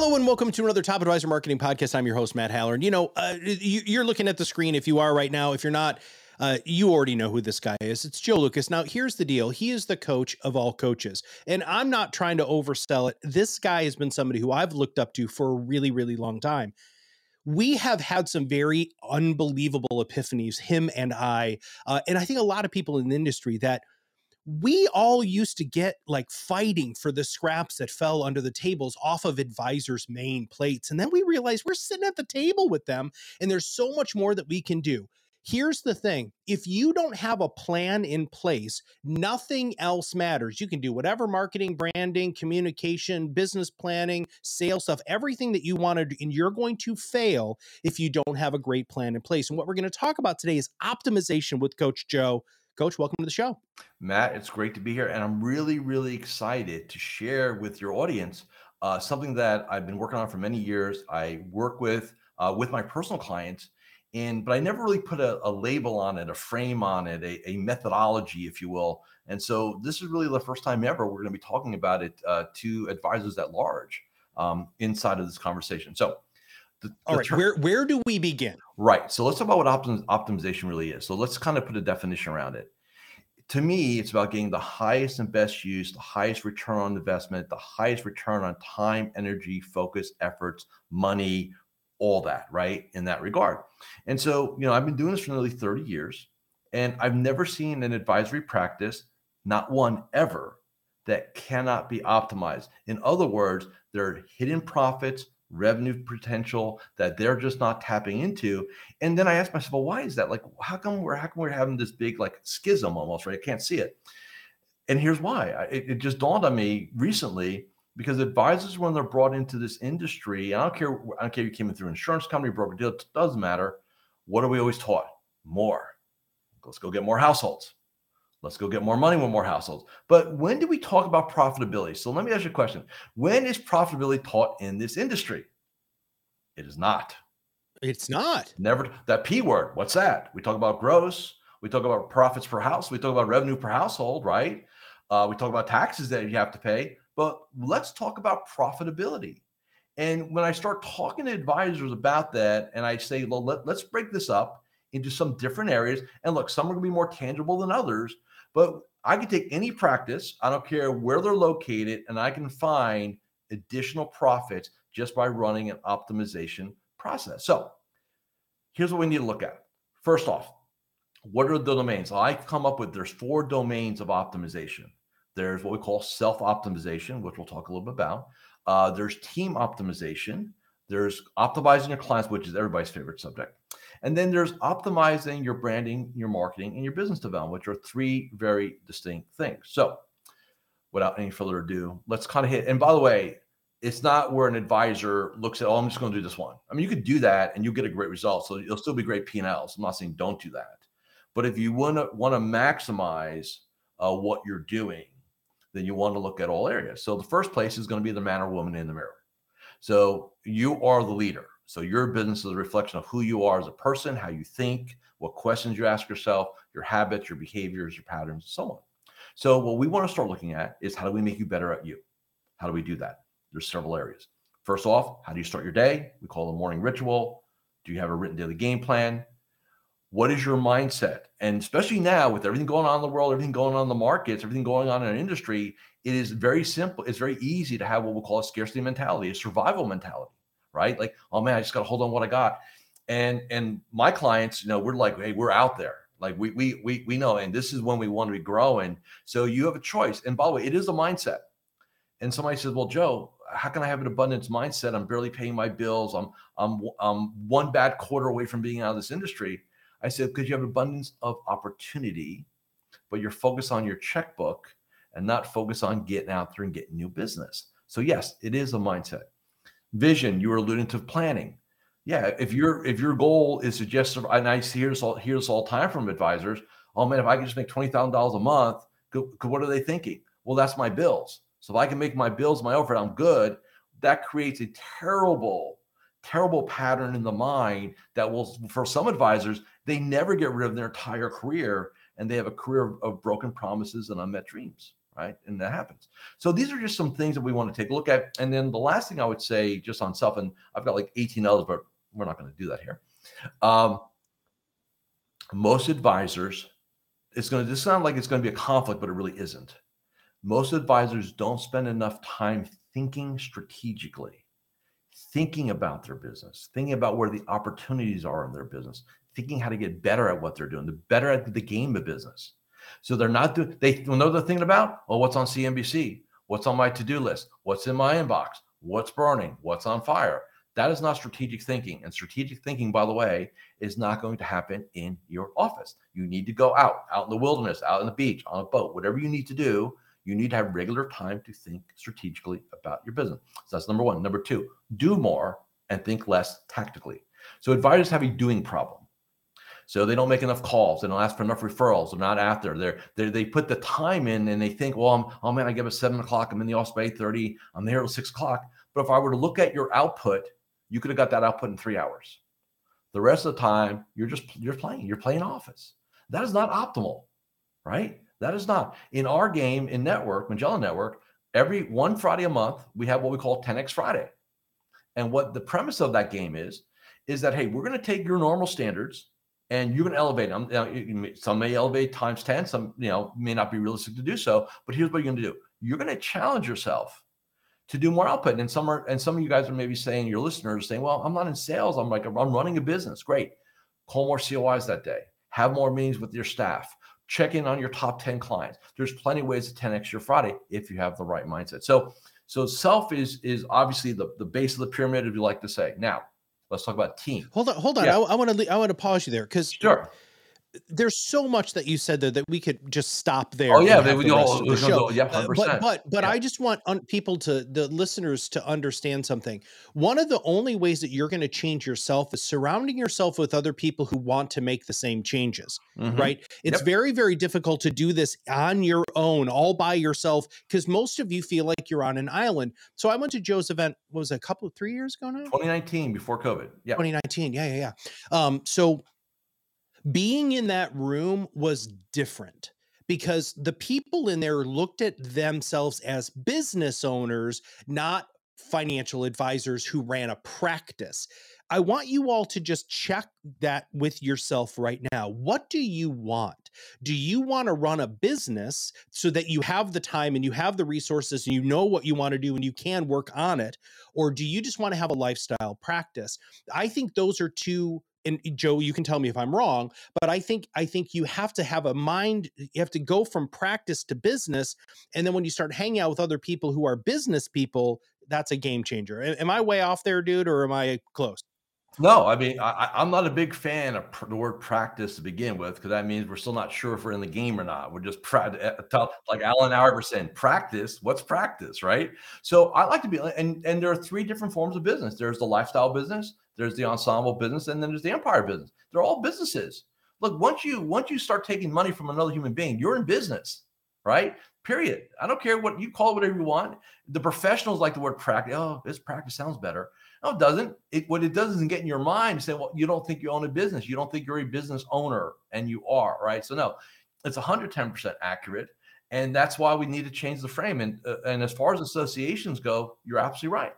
Hello and welcome to another Top Advisor Marketing Podcast. I'm your host, Matt Halloran. And you know, uh, you, are looking at the screen if you are right now. If you're not, uh, you already know who this guy is. It's Joe Lukacs. Now, here's the deal he is the coach of all coaches. And I'm not trying to oversell it. This guy has been somebody who I've looked up to for a really, really long time we have had some very unbelievable epiphanies, him and I, uh, and I think a lot of people in the industry that we all used to get like fighting for the scraps that fell under the tables off of advisors' main plates. And then we realized we're sitting at the table with them, and there's so much more that we can do. Here's the thing if you don't have a plan in place, nothing else matters. You can do whatever marketing, branding, communication, business planning, sales stuff, everything that you want to do, and you're going to fail if you don't have a great plan in place. And what we're going to talk about today is optimization with Coach Joe. Coach, welcome to the show. Matt, it's great to be here. And I'm really, really excited to share with your audience uh, something that I've been working on for many years. I work with uh, with my personal clients and but I never really put a, a label on it, a frame on it, a, a, methodology, if you will. And so this is really the first time ever we're going to be talking about it uh, to advisors at large um, inside of this conversation. So, the, all the right, term, where where do we begin? Right. So let's talk about what optim, optimization really is. So let's kind of put a definition around it. To me, it's about getting the highest and best use, the highest return on investment, the highest return on time, energy, focus, efforts, money, all that, right? In that regard. And so, you know, I've been doing this for nearly 30 years, and I've never seen an advisory practice, not one ever, that cannot be optimized. In other words, there are hidden profits, revenue potential that they're just not tapping into. And then I ask myself, well, why is that? Like, how come we're how come we're having this big like schism almost, right? I can't see it. And here's why. It, it just dawned on me recently because advisors, when they're brought into this industry, I don't care, I don't care if you came in through insurance company, broker deal, it doesn't matter. What are we always taught? More. Let's go get more households. Let's go get more money with more households. But when do we talk about profitability? So let me ask you a question. When is profitability taught in this industry? It is not. It's not. Never that P word. What's that? We talk about gross. We talk about profits per house. We talk about revenue per household, right? Uh, we talk about taxes that you have to pay. But let's talk about profitability. And when I start talking to advisors about that, and I say, well, let, let's break this up into some different areas. And look, some are going to be more tangible than others, but I can take any practice, I don't care where they're located, and I can find additional profits just by running an optimization process. So here's what we need to look at. First off, what are the domains? I've come up with there's four domains of optimization. There's what we call self optimization, which we'll talk a little bit about. Uh, there's team optimization. There's optimizing your clients, which is everybody's favorite subject. And then there's optimizing your branding, your marketing, and your business development, which are three very distinct things. So, without any further ado, let's kind of hit. And by the way, it's not where an advisor looks at, oh, I'm just going to do this one. I mean, you could do that and you get a great result. So you'll still be great P&Ls. I'm not saying don't do that. But if you want to want to maximize uh, what you're doing, then you want to look at all areas. So the first place is going to be the man or woman in the mirror. So you are the leader. So your business is a reflection of who you are as a person, how you think, what questions you ask yourself, your habits, your behaviors, your patterns, and so on. So what we want to start looking at is how do we make you better at you? How do we do that? There's several areas. First off, how do you start your day? We call it a morning ritual. Do you have a written daily game plan? what is your mindset? And especially now with everything going on in the world, everything going on in the markets, everything going on in our industry, it is very simple. It's very easy to have what we'll call a scarcity mentality, a survival mentality, right? Like, oh man, I just got to hold on what I got. And and my clients, you know, we're like, hey, we're out there. Like we we we we know, and this is when we want to be growing. So you have a choice. And by the way, it is a mindset. And somebody says, well, Joe, how can I have an abundance mindset? I'm barely paying my bills. I'm I'm I'm one bad quarter away from being out of this industry I said, because you have abundance of opportunity, but you're focused on your checkbook, and not focus on getting out there and getting new business. So yes, it is a mindset. Vision, you were alluding to planning. Yeah, if your if your goal is to just and I hear this all hear this all time from advisors. Oh man, if I can just make twenty thousand dollars a month, what are they thinking? Well, that's my bills. So if I can make my bills my overhead, I'm good. That creates a terrible, terrible pattern in the mind that will, for some advisors, they never get rid of their entire career and they have a career of, of broken promises and unmet dreams right? And that happens. So these are just some things that we want to take a look at. And then the last thing I would say, just on self, and I've got like 18 others, but we're not going to do that here. Um, most advisors, it's going to sound like it's going to be a conflict, but it really isn't. Most advisors don't spend enough time thinking strategically, thinking about their business, thinking about where the opportunities are in their business, thinking how to get better at what they're doing, the better at the game of business. So they're not doing, they know they're thinking about, oh, what's on CNBC? What's on my to do list? What's in my inbox? What's burning? What's on fire? That is not strategic thinking. And strategic thinking, by the way, is not going to happen in your office. You need to go out, out in the wilderness, out on the beach, on a boat, whatever you need to do. You need to have regular time to think strategically about your business. So that's number one. Number two, do more and think less tactically. So advisors have a doing problem. So they don't make enough calls. They don't ask for enough referrals. They're not after. They're, they're they put the time in and they think, well, I'm, oh man, I give it seven o'clock. I'm in the office by eight thirty. I'm there at six o'clock. But if I were to look at your output, you could have got that output in three hours. The rest of the time, you're just you're playing. You're playing office. That is not optimal, right? That is not in our game in network Magellan Network. Every one Friday a month, we have what we call 10x Friday. And what the premise of that game is, is that hey, we're going to take your normal standards and you're going to elevate them. Some may elevate times 10, some you know may not be realistic to do so. But here's what you're going to do: you're going to challenge yourself to do more output. And some are, and some of you guys are maybe saying, your listeners saying, "Well, I'm not in sales. I'm like I'm running a business." Great, call more COIs that day. Have more meetings with your staff. Check in on your top 10 clients. There's plenty of ways to 10x your Friday if you have the right mindset. So, so self is is obviously the, the base of the pyramid, if you like to say. Now, Let's talk about team. Hold on, hold on. Yeah. I, I want to I want to pause you there because sure. There's so much that you said there that we could just stop there. Oh yeah, we, all, the show. yeah, 100%. Uh, but but but yeah. I just want un- people to the listeners to understand something. One of the only ways that you're going to change yourself is surrounding yourself with other people who want to make the same changes. Mm-hmm. Right? It's yep. very very difficult to do this on your own, all by yourself, because most of you feel like you're on an island. So I went to Joe's event. was it, a couple three years ago now? 2019 before COVID. Yeah. 2019. Yeah, yeah, yeah. Um, so being in that room was different because the people in there looked at themselves as business owners, not financial advisors who ran a practice. I want you all to just check that with yourself right now. What do you want? Do you want to run a business so that you have the time and you have the resources and you know what you want to do and you can work on it? Or do you just want to have a lifestyle practice? I think those are two and eh, Joe, you can tell me if I'm wrong, but I think I think you have to have a mind. You have to go from practice to business, and then when you start hanging out with other people who are business people, that's a game changer. Am I way off there, dude, or am I close? No, I mean I, am not a big fan of pr- the word practice to begin with because that means we're still not sure if we're in the game or not. We're just pra- eh, like Allen Iverson, practice. What's practice, right? So I like to be, and and there are three different forms of business. There's the lifestyle business, there's the ensemble business, and then there's the empire business. They're all businesses. Look, once you once you start taking money from another human being, you're in business, right? Period. I don't care what you call it, whatever you want. The professionals like the word practice. Oh, this practice sounds better. No, it doesn't. It, what it does is get in your mind say, well, you don't think you own a business. You don't think you're a business owner, and you are, right? So no, it's 110% accurate, and that's why we need to change the frame. And uh, and as far as associations go, you're absolutely right.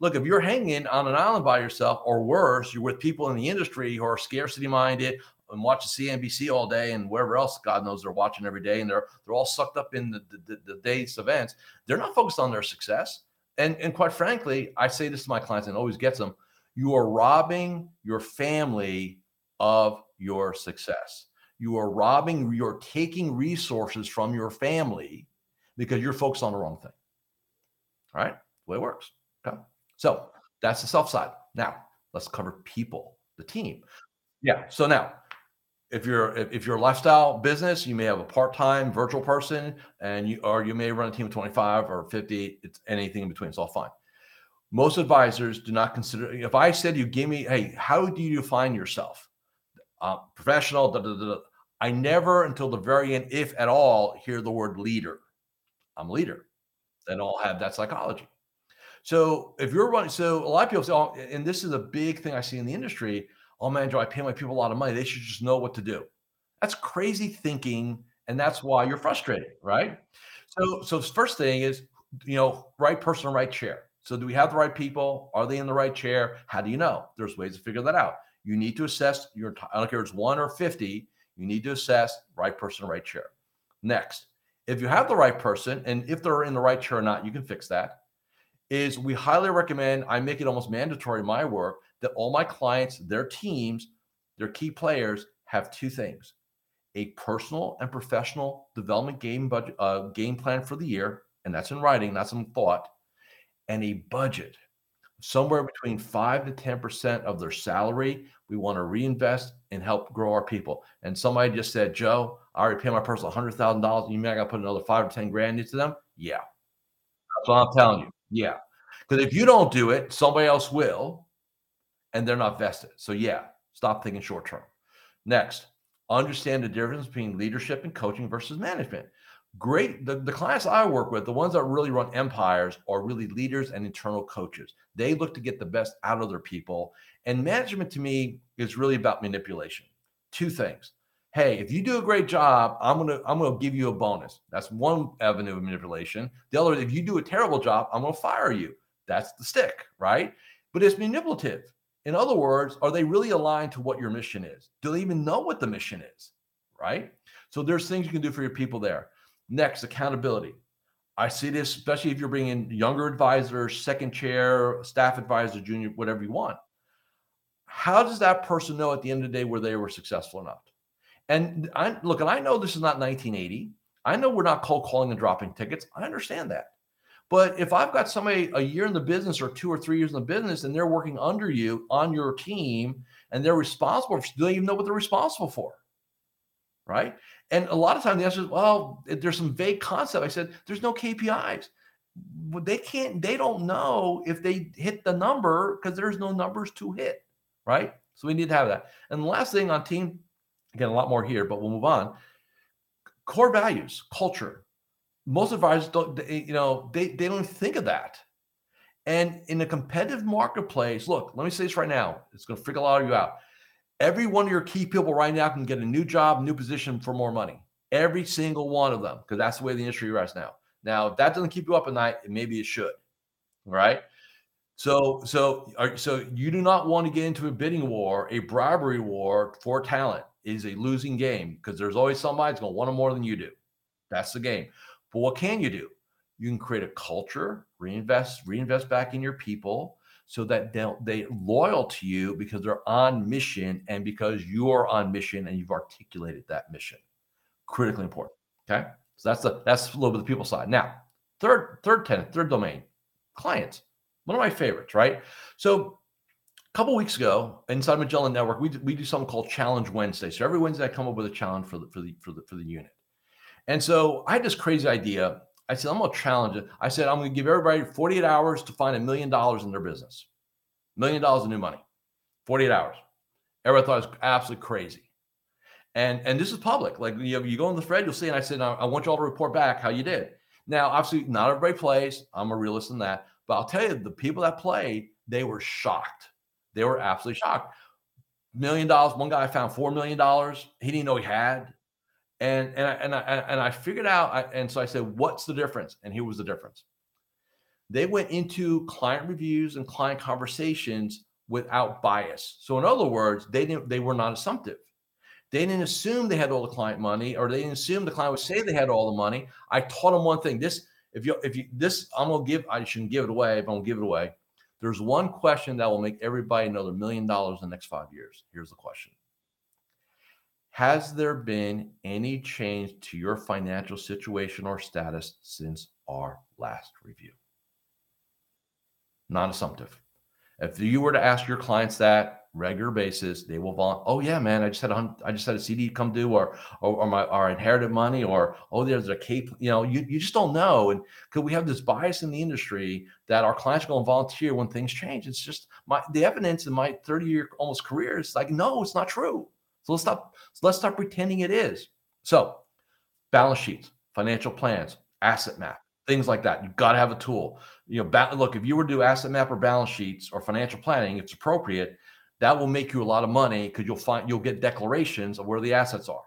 Look, if you're hanging on an island by yourself, or worse, you're with people in the industry who are scarcity minded and watch the CNBC all day and wherever else God knows they're watching every day, and they're they're all sucked up in the, the, the day's events. They're not focused on their success and and quite frankly, I say this to my clients and always gets them. You are robbing your family of your success. You are robbing, you're taking resources from your family because you're focused on the wrong thing. All right, the way it works. Okay. So that's the self side. Now let's cover people, the team. Yeah. So now if you're if, you're a lifestyle business, you may have a part-time virtual person, and you or you may run a team of 25 or 50. It's anything in between. It's all fine. Most advisors do not consider. If I said you give me, hey, how do you define yourself? Uh, professional. Da, da, da, I never, until the very end, if at all, hear the word leader. I'm leader. They all have that psychology. So if you're running, so a lot of people say, oh, and this is a big thing I see in the industry. Oh man, Joe, I pay my people a lot of money. They should just know what to do. That's crazy thinking, and that's why you're frustrated, right? So, so first thing is, you know, right person, right chair. So, do we have the right people? Are they in the right chair? How do you know? There's ways to figure that out. You need to assess your. I don't care if it's one or fifty. You need to assess right person, right chair. Next, if you have the right person, and if they're in the right chair or not, you can fix that. Is we highly recommend. I make it almost mandatory in my work that all my clients, their teams, their key players have two things a personal and professional development game budget uh, game plan for the year and that's in writing not some thought and a budget somewhere between 5 to 10% of their salary. We want to reinvest and help grow our people. And somebody just said joe i already pay my person $100000 and you mean i got to put another 5 or 10 grand into them. Yeah. That's what i'm telling you. Yeah. Because if you don't do it somebody else will and they're not vested. So, yeah, stop thinking short term. Next, understand the difference between leadership and coaching versus management. Great. The, the clients I work with, the ones that really run empires, are really leaders and internal coaches. They look to get the best out of their people. And management to me is really about manipulation. Two things. Hey, if you do a great job, I'm gonna I'm gonna give you a bonus. That's one avenue of manipulation. The other, if you do a terrible job, I'm gonna fire you. That's the stick, right? But it's manipulative. In other words, are they really aligned to what your mission is? Do they even know what the mission is? Right? So there's things you can do for your people there. Next, accountability. I see this, especially if you're bringing younger advisors, second chair, staff advisor, junior, whatever you want. How does that person know at the end of the day where they were successful or not? And I look, and I know this is not 1980. I know we're not cold calling and dropping tickets. I understand that. But if I've got somebody a year in the business or two or three years in the business and they're working under you on your team and they're responsible, do they even know what they're responsible for? Right. And a lot of times the answer is, well, there's some vague concept. I said, there's no KPIs. They can't, they don't know if they hit the number because there's no numbers to hit. Right. So we need to have that. And the last thing on team, again, a lot more here, but we'll move on. Core values, culture, most advisors don't you know they, they don't think of that. And in a competitive marketplace look let me say this right now it's going to freak a lot of you out. Every one of your key people right now can get a new job new position for more money. Every single one of them because that's the way the industry is now. Now if that doesn't keep you up at night maybe it should right? So so so you do not want to get into a bidding war a bribery war for talent. Is a losing game because there's always somebody that's going to want them more than you do. That's the game but what can you do? You can create a culture, reinvest, reinvest back in your people so that they they loyal to you because they're on mission and because you are on mission and you've articulated that mission. Critically important. Okay. So that's the that's a little bit the people side. Now, third, third tenant, third domain, clients. One of my favorites, right? So a couple weeks ago inside Magellan Network, we, we do something called Challenge Wednesday. So every Wednesday I come up with a challenge for the for the for the for the unit. And so I had this crazy idea. I said, I'm going to challenge it. I said, I'm going to give everybody 48 hours to find a million dollars in their business, million dollars of new money, 48 hours. Everybody thought it was absolutely crazy. And, and this is public. Like you, you go in the thread, you'll see. And I said, I, I want you all to report back how you did. Now, obviously, not everybody plays. I'm a realist in that. But I'll tell you, the people that played, they were shocked. They were absolutely shocked. Million dollars. One guy found $4 million. He didn't know he had and and I, and I and I figured out. I, and so I said, "What's the difference?" And here was the difference. They went into client reviews and client conversations without bias. So in other words, they didn't. They were not assumptive. They didn't assume they had all the client money, or they didn't assume the client would say they had all the money. I taught them one thing. This, if you, if you, this, I'm gonna give. I shouldn't give it away. If I'm gonna give it away, there's one question that will make everybody another million dollars in the next five years. Here's the question has there been any change to your financial situation or status since our last review? Non assumptive. If you were to ask your clients that regular basis, they will volunteer. Oh yeah, man, I just had a I just had a CD come due, or or, or my our inherited money, or oh there's a cape. You know, you, you just don't know. And because we have this bias in the industry that our clients are going to volunteer when things change. It's just my the evidence in my 30 year almost career is like no, it's not true. So let's stop. So let's stop pretending it is. So balance sheets, financial plans, asset map, things like that. You've got to have a tool. You know, ba- look, if you were to do asset map or balance sheets or financial planning, it's appropriate that will make you a lot of money because you'll find you'll get declarations of where the assets are.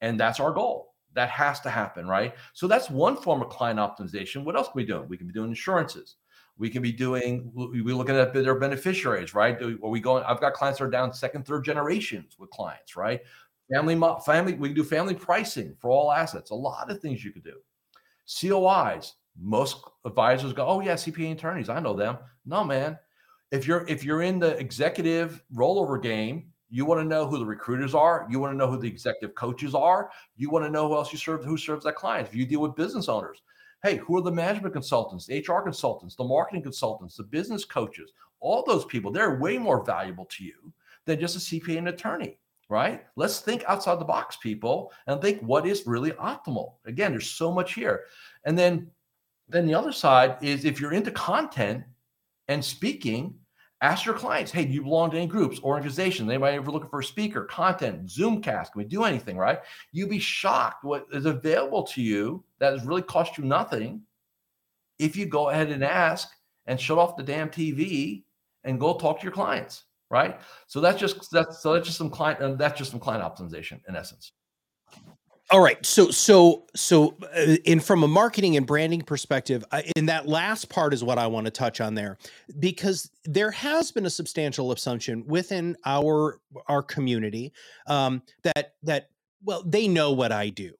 And that's our goal. That has to happen, right? So that's one form of client optimization. What else can we do? We can be doing insurances. We can be doing, we looking at their beneficiaries, right? Are we going? I've got clients that are down second, third generations with clients, right? Family, family, we can do family pricing for all assets. A lot of things you could do. COIs, most advisors go, oh yeah, CPA attorneys, I know them. No, man, if you're if you're in the executive rollover game, you want to know who the recruiters are. You want to know who the executive coaches are. You want to know who else you serve, who serves that client. If you deal with business owners, hey, who are the management consultants, the HR consultants, the marketing consultants, the business coaches? All those people, they're way more valuable to you than just a CPA and attorney, right? Let's think outside the box, people, and think what is really optimal. Again, there's so much here. And then then the other side is if you're into content, and speaking, ask your clients, hey, do you belong to any groups, organizations? Anybody ever looking for a speaker, content, Zoomcast? Can we do anything, right? You'd be shocked what is available to you that has really cost you nothing if you go ahead and ask and shut off the damn TV and go talk to your clients, right? So that's just that's so that's just some client that's just some client optimization in essence. All right. So, so, so, uh, in from a marketing and branding perspective, in that last part is what I want to touch on there, because there has been a substantial assumption within our our community um, that that well they know what I do.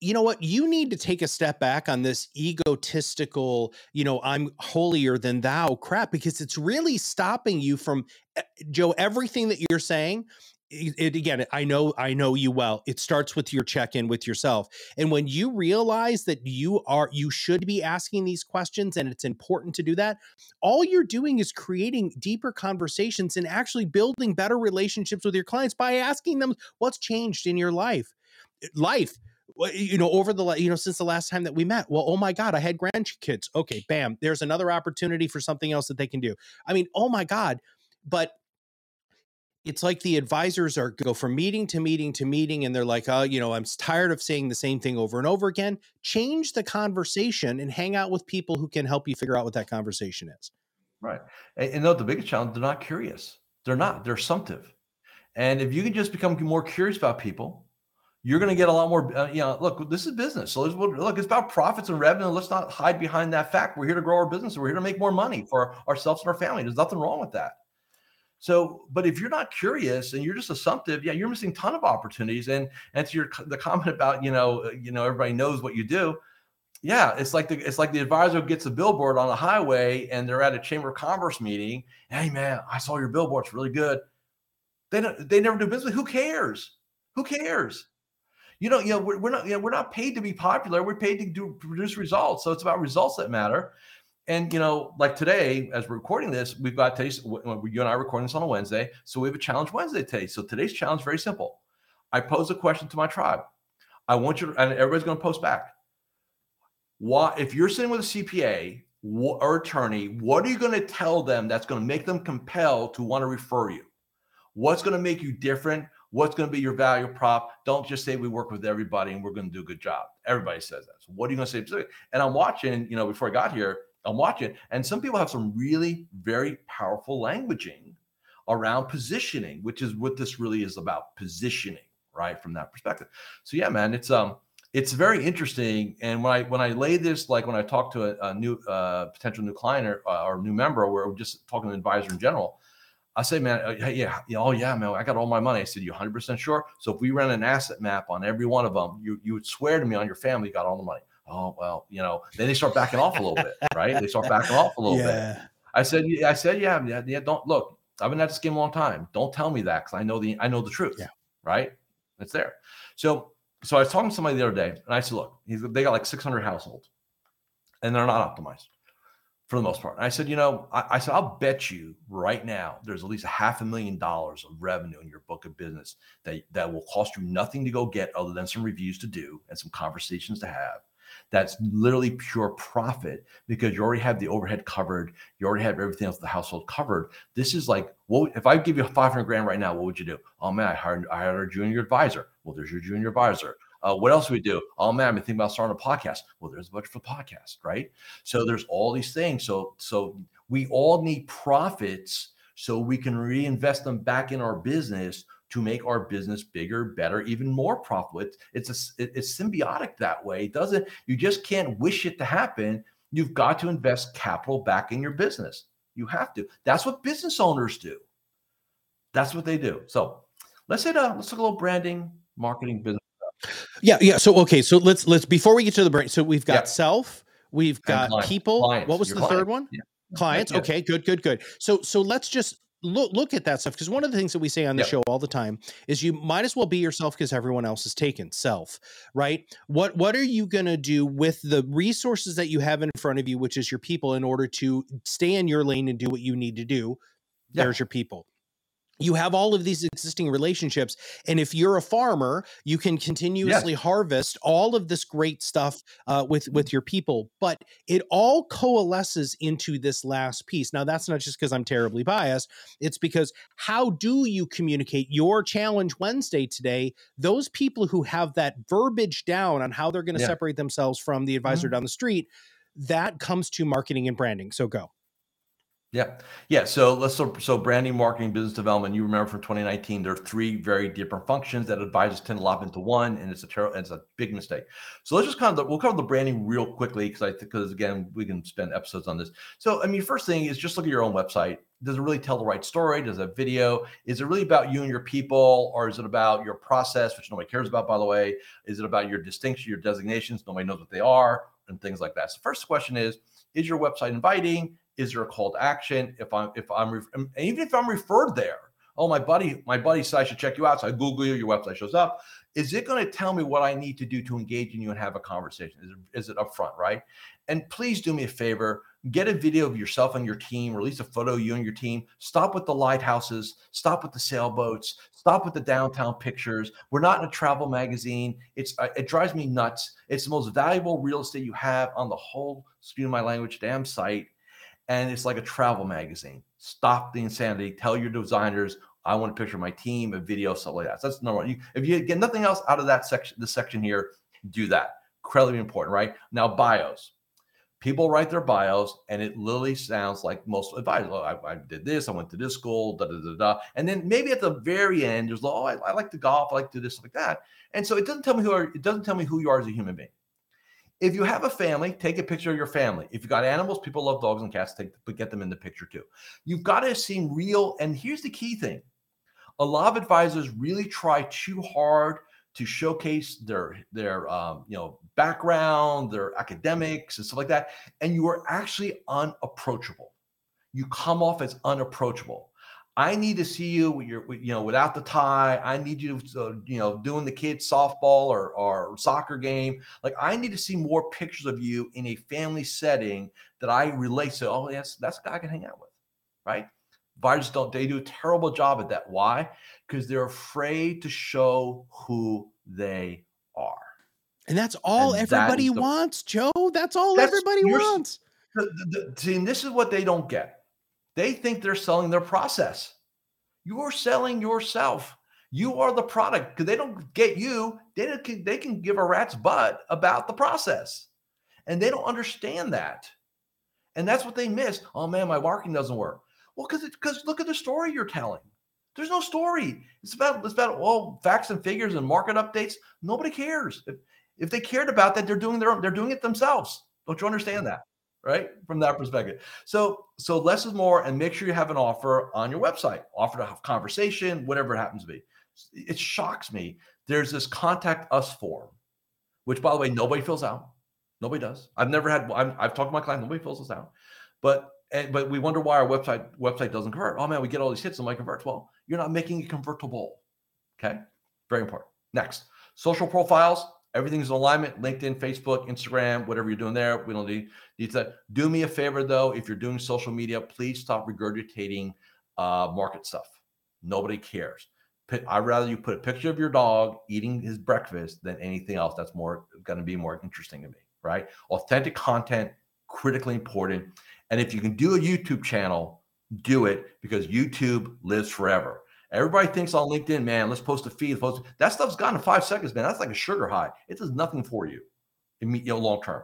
You know what? You need to take a step back on this egotistical, you know, I'm holier than thou crap because it's really stopping you from eh, Joe. Everything that you're saying it, again i know i know you well. It starts with your check-in with yourself. And when you realize that you are you should be asking these questions and it's important to do that all you're doing is creating deeper conversations and actually building better relationships with your clients by asking them what's changed in your life life you know over the you know since the last time that we met. Well oh my god i had grandkids. Okay bam there's another opportunity for something else that they can do. I mean oh my god but it's like the advisors are go from meeting to meeting to meeting and they're like oh you know i'm tired of saying the same thing over and over again. Change the conversation and hang out with people who can help you figure out what that conversation is. Right and, and the biggest challenge they're not curious. They're not they're assumptive. And if you can just become more curious about people you're going to get a lot more uh, you know look this is business so look it's about profits and revenue let's not hide behind that fact. We're here to grow our business we're here to make more money for ourselves and our family. There's nothing wrong with that so, but if you're not curious and you're just assumptive, yeah, you're missing a ton of opportunities. And and to your the comment about you know uh, you know everybody knows what you do, yeah, it's like the it's like the advisor gets a billboard on the highway and they're at a chamber of commerce meeting. Hey man, I saw your billboard; it's really good. They don't, they never do business. Who cares? Who cares? You know, you know, we're, we're not you know, we're not paid to be popular. We're paid to do produce results. So it's about results that matter. And you know, like today, as we're recording this, we've got today's you and I are recording this on a Wednesday, so we have a challenge Wednesday today. So today's challenge very simple. I pose a question to my tribe. I want you, to, and everybody's going to post back. What if you're sitting with a CPA or attorney? What are you going to tell them that's going to make them compelled to want to refer you? What's going to make you different? What's going to be your value prop? Don't just say we work with everybody and we're going to do a good job. Everybody says that. So what are you going to say? And I'm watching, you know, before I got here, I'm watching, and some people have some really very powerful languaging around positioning, which is what this really is about positioning, right? From that perspective. So yeah, man, it's um it's very interesting. And when I when I lay this, like when I talk to a, a new uh, potential new client or, uh, or new member, or just talking to an advisor in general, I say, man, uh, yeah, yeah, oh yeah, man, I got all my money. I said, you 100% sure? So if we ran an asset map on every one of them, you you would swear to me on your family got all the money oh well, you know, then they start backing off a little bit, right? They start backing off a little yeah. bit. I said, I said, yeah, yeah, yeah. Don't look. I've been at this game a long time. Don't tell me that because I know the I know the truth. Yeah. Right. It's there. So so I was talking to somebody the other day, and I said, look, they got like 600 households, and they're not optimized. for the most part. And I said, you know, I, I, said, I'll bet you right now there's at least a half a million dollars of revenue in your book of business that, that will cost you nothing to go get other than some reviews to do and some conversations to have. That's literally pure profit because you already have the overhead covered. You already have everything else the household covered. This is like, well, if I give you 500 grand right now, what would you do? Oh man, I hired, I hired a junior advisor. Well, there's your junior advisor. Uh, what else do we do? Oh man, been thinking about starting a podcast. Well, there's a budget for podcast, right? So there's all these things. So so we all need profits so we can reinvest them back in our business to make our business bigger, better, even more profitable. It's it's a, it's symbiotic that way. It doesn't you just can't wish it to happen. You've got to invest capital back in your business. You have to. That's what business owners do. That's what they do. So let's hit a let's look a little branding, marketing, business yeah, yeah. So okay, so let's let's before we get to the brain. So we've got yeah. self, we've got people. Clients. What was Your the third one? Yeah. Clients. Okay, good, good, good. So so let's just look look at that stuff because one of the things that we say on the yep. show all the time is you might as well be yourself because everyone else is taken self right? What what are you going to do with the resources that you have in front of you which is your people in order to stay in your lane and do what you need to do? There's your people you have all of these existing relationships and if you're a farmer you can continuously yeah. harvest all of this great stuff uh, with with your people but it all coalesces into this last piece now that's not just because i'm terribly biased it's because how do you communicate your challenge wednesday today those people who have that verbiage down on how they're going to yeah. separate themselves from the advisor mm-hmm. down the street that comes to marketing and branding so go yeah. Yeah. So let's so, so branding, marketing, business development. You remember from 2019, there are three very different functions that advisors tend to lob into one, and it's a terrible, it's a big mistake. So let's just kind of we'll cover the branding real quickly because I because again we can spend episodes on this. So I mean, first thing is just look at your own website. Does it really tell the right story? Does have video? Is it really about you and your people, or is it about your process, which nobody cares about, by the way? Is it about your distinction, your designations? Nobody knows what they are, and things like that. So first question is: Is your website inviting? Is there a call to action? If I'm if I'm even if I'm referred there, oh my buddy, my buddy said I should check you out. So I Google you, your website shows up. Is it going to tell me what I need to do to engage in you and have a conversation? Is it, is it upfront, right? And please do me a favor, get a video of yourself and your team, release a photo of you and your team. Stop with the lighthouses, stop with the sailboats, stop with the downtown pictures. We're not in a travel magazine. It's uh, it drives me nuts. It's the most valuable real estate you have on the whole, excuse my language, damn site and it's like a travel magazine. Stop the insanity. Tell your designers, I want a picture my team, a video, stuff like that. So that's number one. You, if you get nothing else out of that section, the section here, do that. Incredibly important, right? Now, bios. People write their bios, and it literally sounds like most advice. Oh, I, I, did this. I went to this school. Da da da da. And then maybe at the very end, there's oh, I, I like to golf. I like to do this, like that. And so it doesn't tell me who are. It doesn't tell me who you are as a human being. If you have a family, take a picture of your family. If you've got animals, people love dogs and cats, take but get them in the picture too. You've got to seem real. And here's the key thing: a lot of advisors really try too hard to showcase their their um, you know background, their academics, and stuff like that, and you are actually unapproachable. You come off as unapproachable. I need to see you with your, you know, without the tie. I need you, to, you know, doing the kids softball or, or soccer game. Like I need to see more pictures of you in a family setting that I relate to. Oh, yes, that's a guy I can hang out with, right? Advisors don't. They do a terrible job at that. Why? Because they're afraid to show who they are. And that's all and everybody the, wants, Joe. That's all that's, everybody wants. The, the, see, and this is what they don't get they think they're selling their process. You're selling yourself. You are the product because they don't get you. They, can, they can give a rat's butt about the process. And they don't understand that. And that's what they miss. Oh man, my marketing doesn't work. Well, because because look at the story you're telling. There's no story. It's about it's about all facts and figures and market updates. Nobody cares. If, if they cared about that, they're doing their own, they're doing it themselves. Don't you understand that? Right? From that perspective. So, so less is more, and make sure you have an offer on your website, offer to have conversation, whatever it happens to be. It shocks me. There's this contact us form, which by the way, nobody fills out. Nobody does. I've never had. i have talked to my clients. Nobody fills this out. But and, but we wonder why our website website doesn't convert. Oh man, we get all these hits and my converts. Well, you're not making it convertible. Okay, very important. Next, social profiles Everything's in alignment. LinkedIn, Facebook, Instagram, whatever you're doing there. We don't need, need that. Do me a favor though, if you're doing social media, please stop regurgitating uh, market stuff. Nobody cares. I'd rather you put a picture of your dog eating his breakfast than anything else. That's more going to be more interesting to me, right? Authentic content, critically important. And if you can do a YouTube channel, do it because YouTube lives forever. Everybody thinks on LinkedIn, man, let's post a feed. Post that stuff's gone in five seconds, man. That's like a sugar high. It does nothing for you, you know, long term.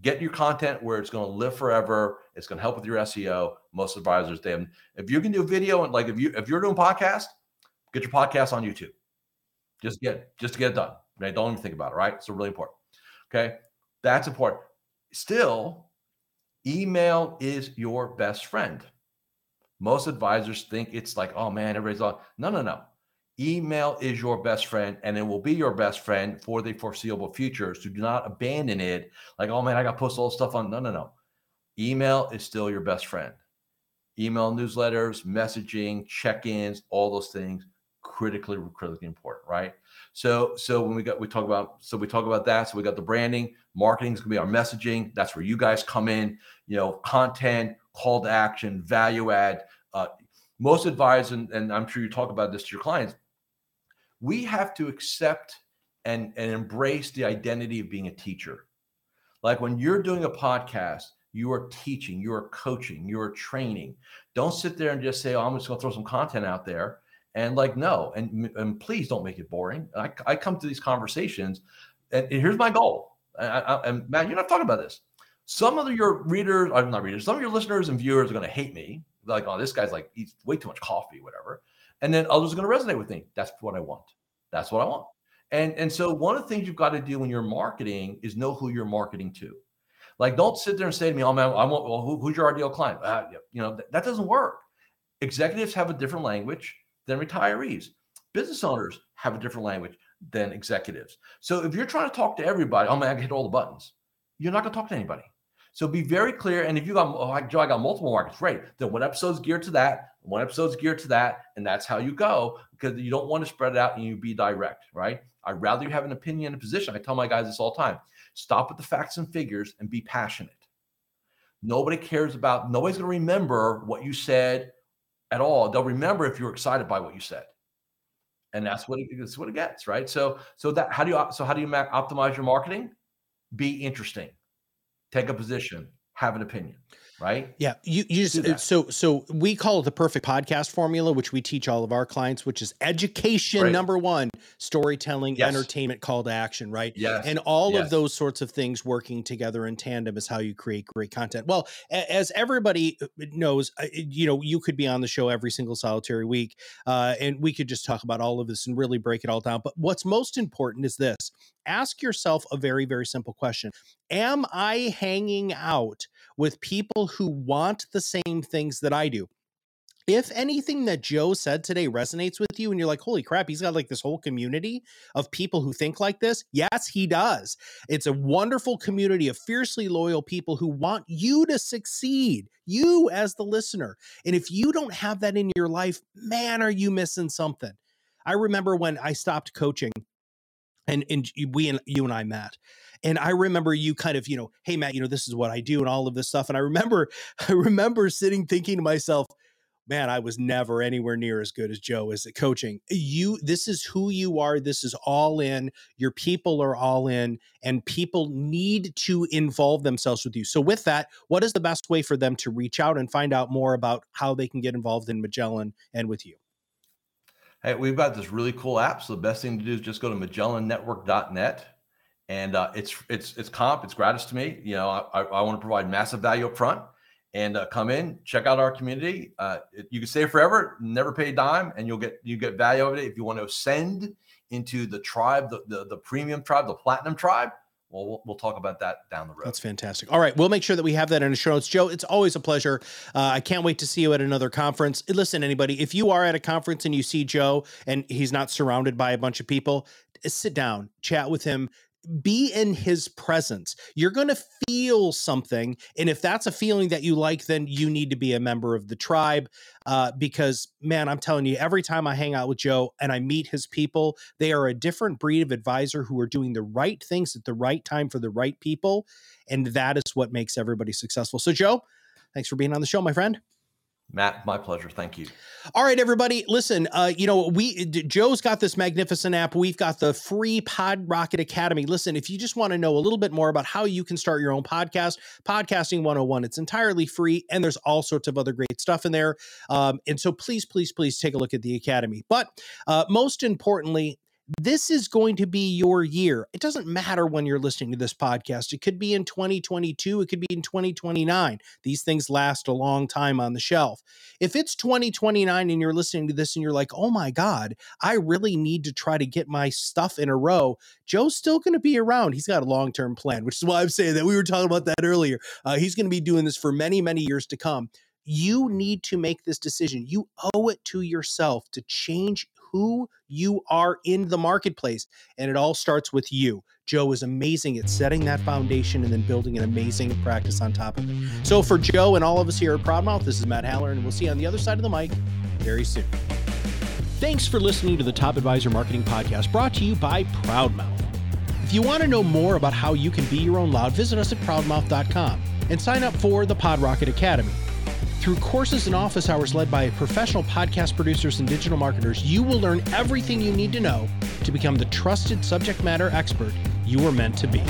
Get your content where it's going to live forever. It's going to help with your SEO. Most advisors, they if you can do video and like if you if you're doing podcast, get your podcast on YouTube. Just get just to get it done. Right? Don't even think about it. Right? So really important. Okay, that's important. Still, email is your best friend. Most advisors think it's like, oh man, everybody's on. No, no, no. Email is your best friend and it will be your best friend for the foreseeable future. So do not abandon it like, oh man, I got to post all this stuff on. No, no, no. Email is still your best friend. Email newsletters, messaging, check ins, all those things critically critically important right so so when we got we talk about so we talk about that so we got the branding marketing is going to be our messaging that's where you guys come in you know content call to action value add uh, most advisors and, and i'm sure you talk about this to your clients we have to accept and and embrace the identity of being a teacher like when you're doing a podcast you are teaching you are coaching you are training don't sit there and just say oh i'm just going to throw some content out there and like, no, and, and please don't make it boring. I, I come to these conversations, and, here's my goal. I, I, and Matt, you're not talking about this. Some of your readers, I'm not readers, some of your listeners and viewers are going to hate me. Like, oh, this guy's like eats way too much coffee, whatever. And then others are going to resonate with me. That's what I want. That's what I want. And and so one of the things you've got to do when you're marketing is know who you're marketing to. Like, don't sit there and say to me, "Oh man, I want well, who, who's your ideal client?" Uh, you know that, that doesn't work. Executives have a different language than retirees. Business owners have a different language than executives. So if you're trying to talk to everybody, oh man, I can hit all the buttons. You're not going to talk to anybody. So be very clear. And if you got, oh, Joe, I got multiple markets, great. Then one episode's geared to that, one episode's geared to that, and that's how you go because you don't want to spread it out and you be direct, right? I'd rather you have an opinion and a position. I tell my guys this all the time. Stop with the facts and figures and be passionate. Nobody cares about, nobody's going to remember what you said at all. They'll remember if you're excited by what you said. And that's what it, that's what it gets, right? So, so that how do you so how do you optimize your marketing? Be interesting, take a position, have an opinion right? Yeah, you you just so so we call it the perfect podcast formula, which we teach all of our clients, which is education right. number one, storytelling, yes. entertainment, call to action, right? Yes, and all yes. of those sorts of things working together in tandem is how you create great content. Well, as everybody uh, knows, uh, you know, you could be on the show every single solitary week, uh, and we could just talk about all of this and really break it all down. But what's most important is this: ask yourself a very very simple question am I hanging out with people who want the same things that I do? If anything that Joe said today resonates with you and you're like, holy crap, he's got like this whole community of people who think like this. Yes, he does. It's a wonderful community of fiercely loyal people who want you to succeed, you as the listener. And if you don't have that in your life, man, are you missing something? I remember when I stopped coaching and, and we and you and I met and I remember you kind of, you know, hey Matt, you know, this is what I do and all of this stuff. And I remember, I remember sitting thinking to myself, man, I was never anywhere near as good as Joe is at coaching. You, this is who you are. This is all in. Your people are all in, and people need to involve themselves with you. So, with that, what is the best way for them to reach out and find out more about how they can get involved in Magellan and with you? Hey, we've got this really cool app. So, the best thing to do is just go to MagellanNetwork.net and uh, it's it's it's comp. It's gratis to me. You know, I, I want to provide massive value up front, and uh, come in, check out our community. Uh, you can stay forever, never pay a dime, and you'll get you get value out of it. If you want to ascend into the tribe, the, the the premium tribe, the platinum tribe, well, well, we'll talk about that down the road. That's fantastic. All right, we'll make sure that we have that in the show notes. Joe, it's always a pleasure. Uh, I can't wait to see you at another conference. Listen, anybody, if you are at a conference and you see Joe and he's not surrounded by a bunch of people, sit down, chat with him, be in his presence. You're going to feel something. And if that's a feeling that you like, then you need to be a member of the tribe. Uh, because, man, I'm telling you, every time I hang out with Joe and I meet his people, they are a different breed of advisor who are doing the right things at the right time for the right people. And that is what makes everybody successful. So, Joe, thanks for being on the show, my friend. Matt, my pleasure. Thank you. All right, everybody, listen. Uh, you know, we Joe's got this magnificent app. We've got the free Pod Rocket Academy. Listen, if you just want to know a little bit more about how you can start your own podcast, Podcasting 101, it's entirely free, and there's all sorts of other great stuff in there. Um, and so, please, please, please take a look at the Academy. But uh, most importantly, this is going to be your year. It doesn't matter when you're listening to this podcast. It could be in 2022, it could be in 2029. These things last a long time on the shelf. If it's 2029 and you're listening to this and you're like, oh my God, I really need to try to get my stuff in a row, Joe's still going to be around. He's got a long term plan, which is why I'm saying that we were talking about that earlier. Uh, he's going to be doing this for many, many years to come you need to make this decision. You owe it to yourself to change who you are in the marketplace. And it all starts with you. Joe is amazing at setting that foundation and then building an amazing practice on top of it. So for Joe and all of us here at Proudmouth, this is Matt Halloran, and we'll see you on the other side of the mic very soon. Thanks for listening to the Top Advisor Marketing Podcast brought to you by Proudmouth. If you want to know more about how you can be your own loud, visit us at proudmouth.com and sign up for the PodRocket Academy. Through courses and office hours led by professional podcast producers and digital marketers, you will learn everything you need to know to become the trusted subject matter expert you are meant to be.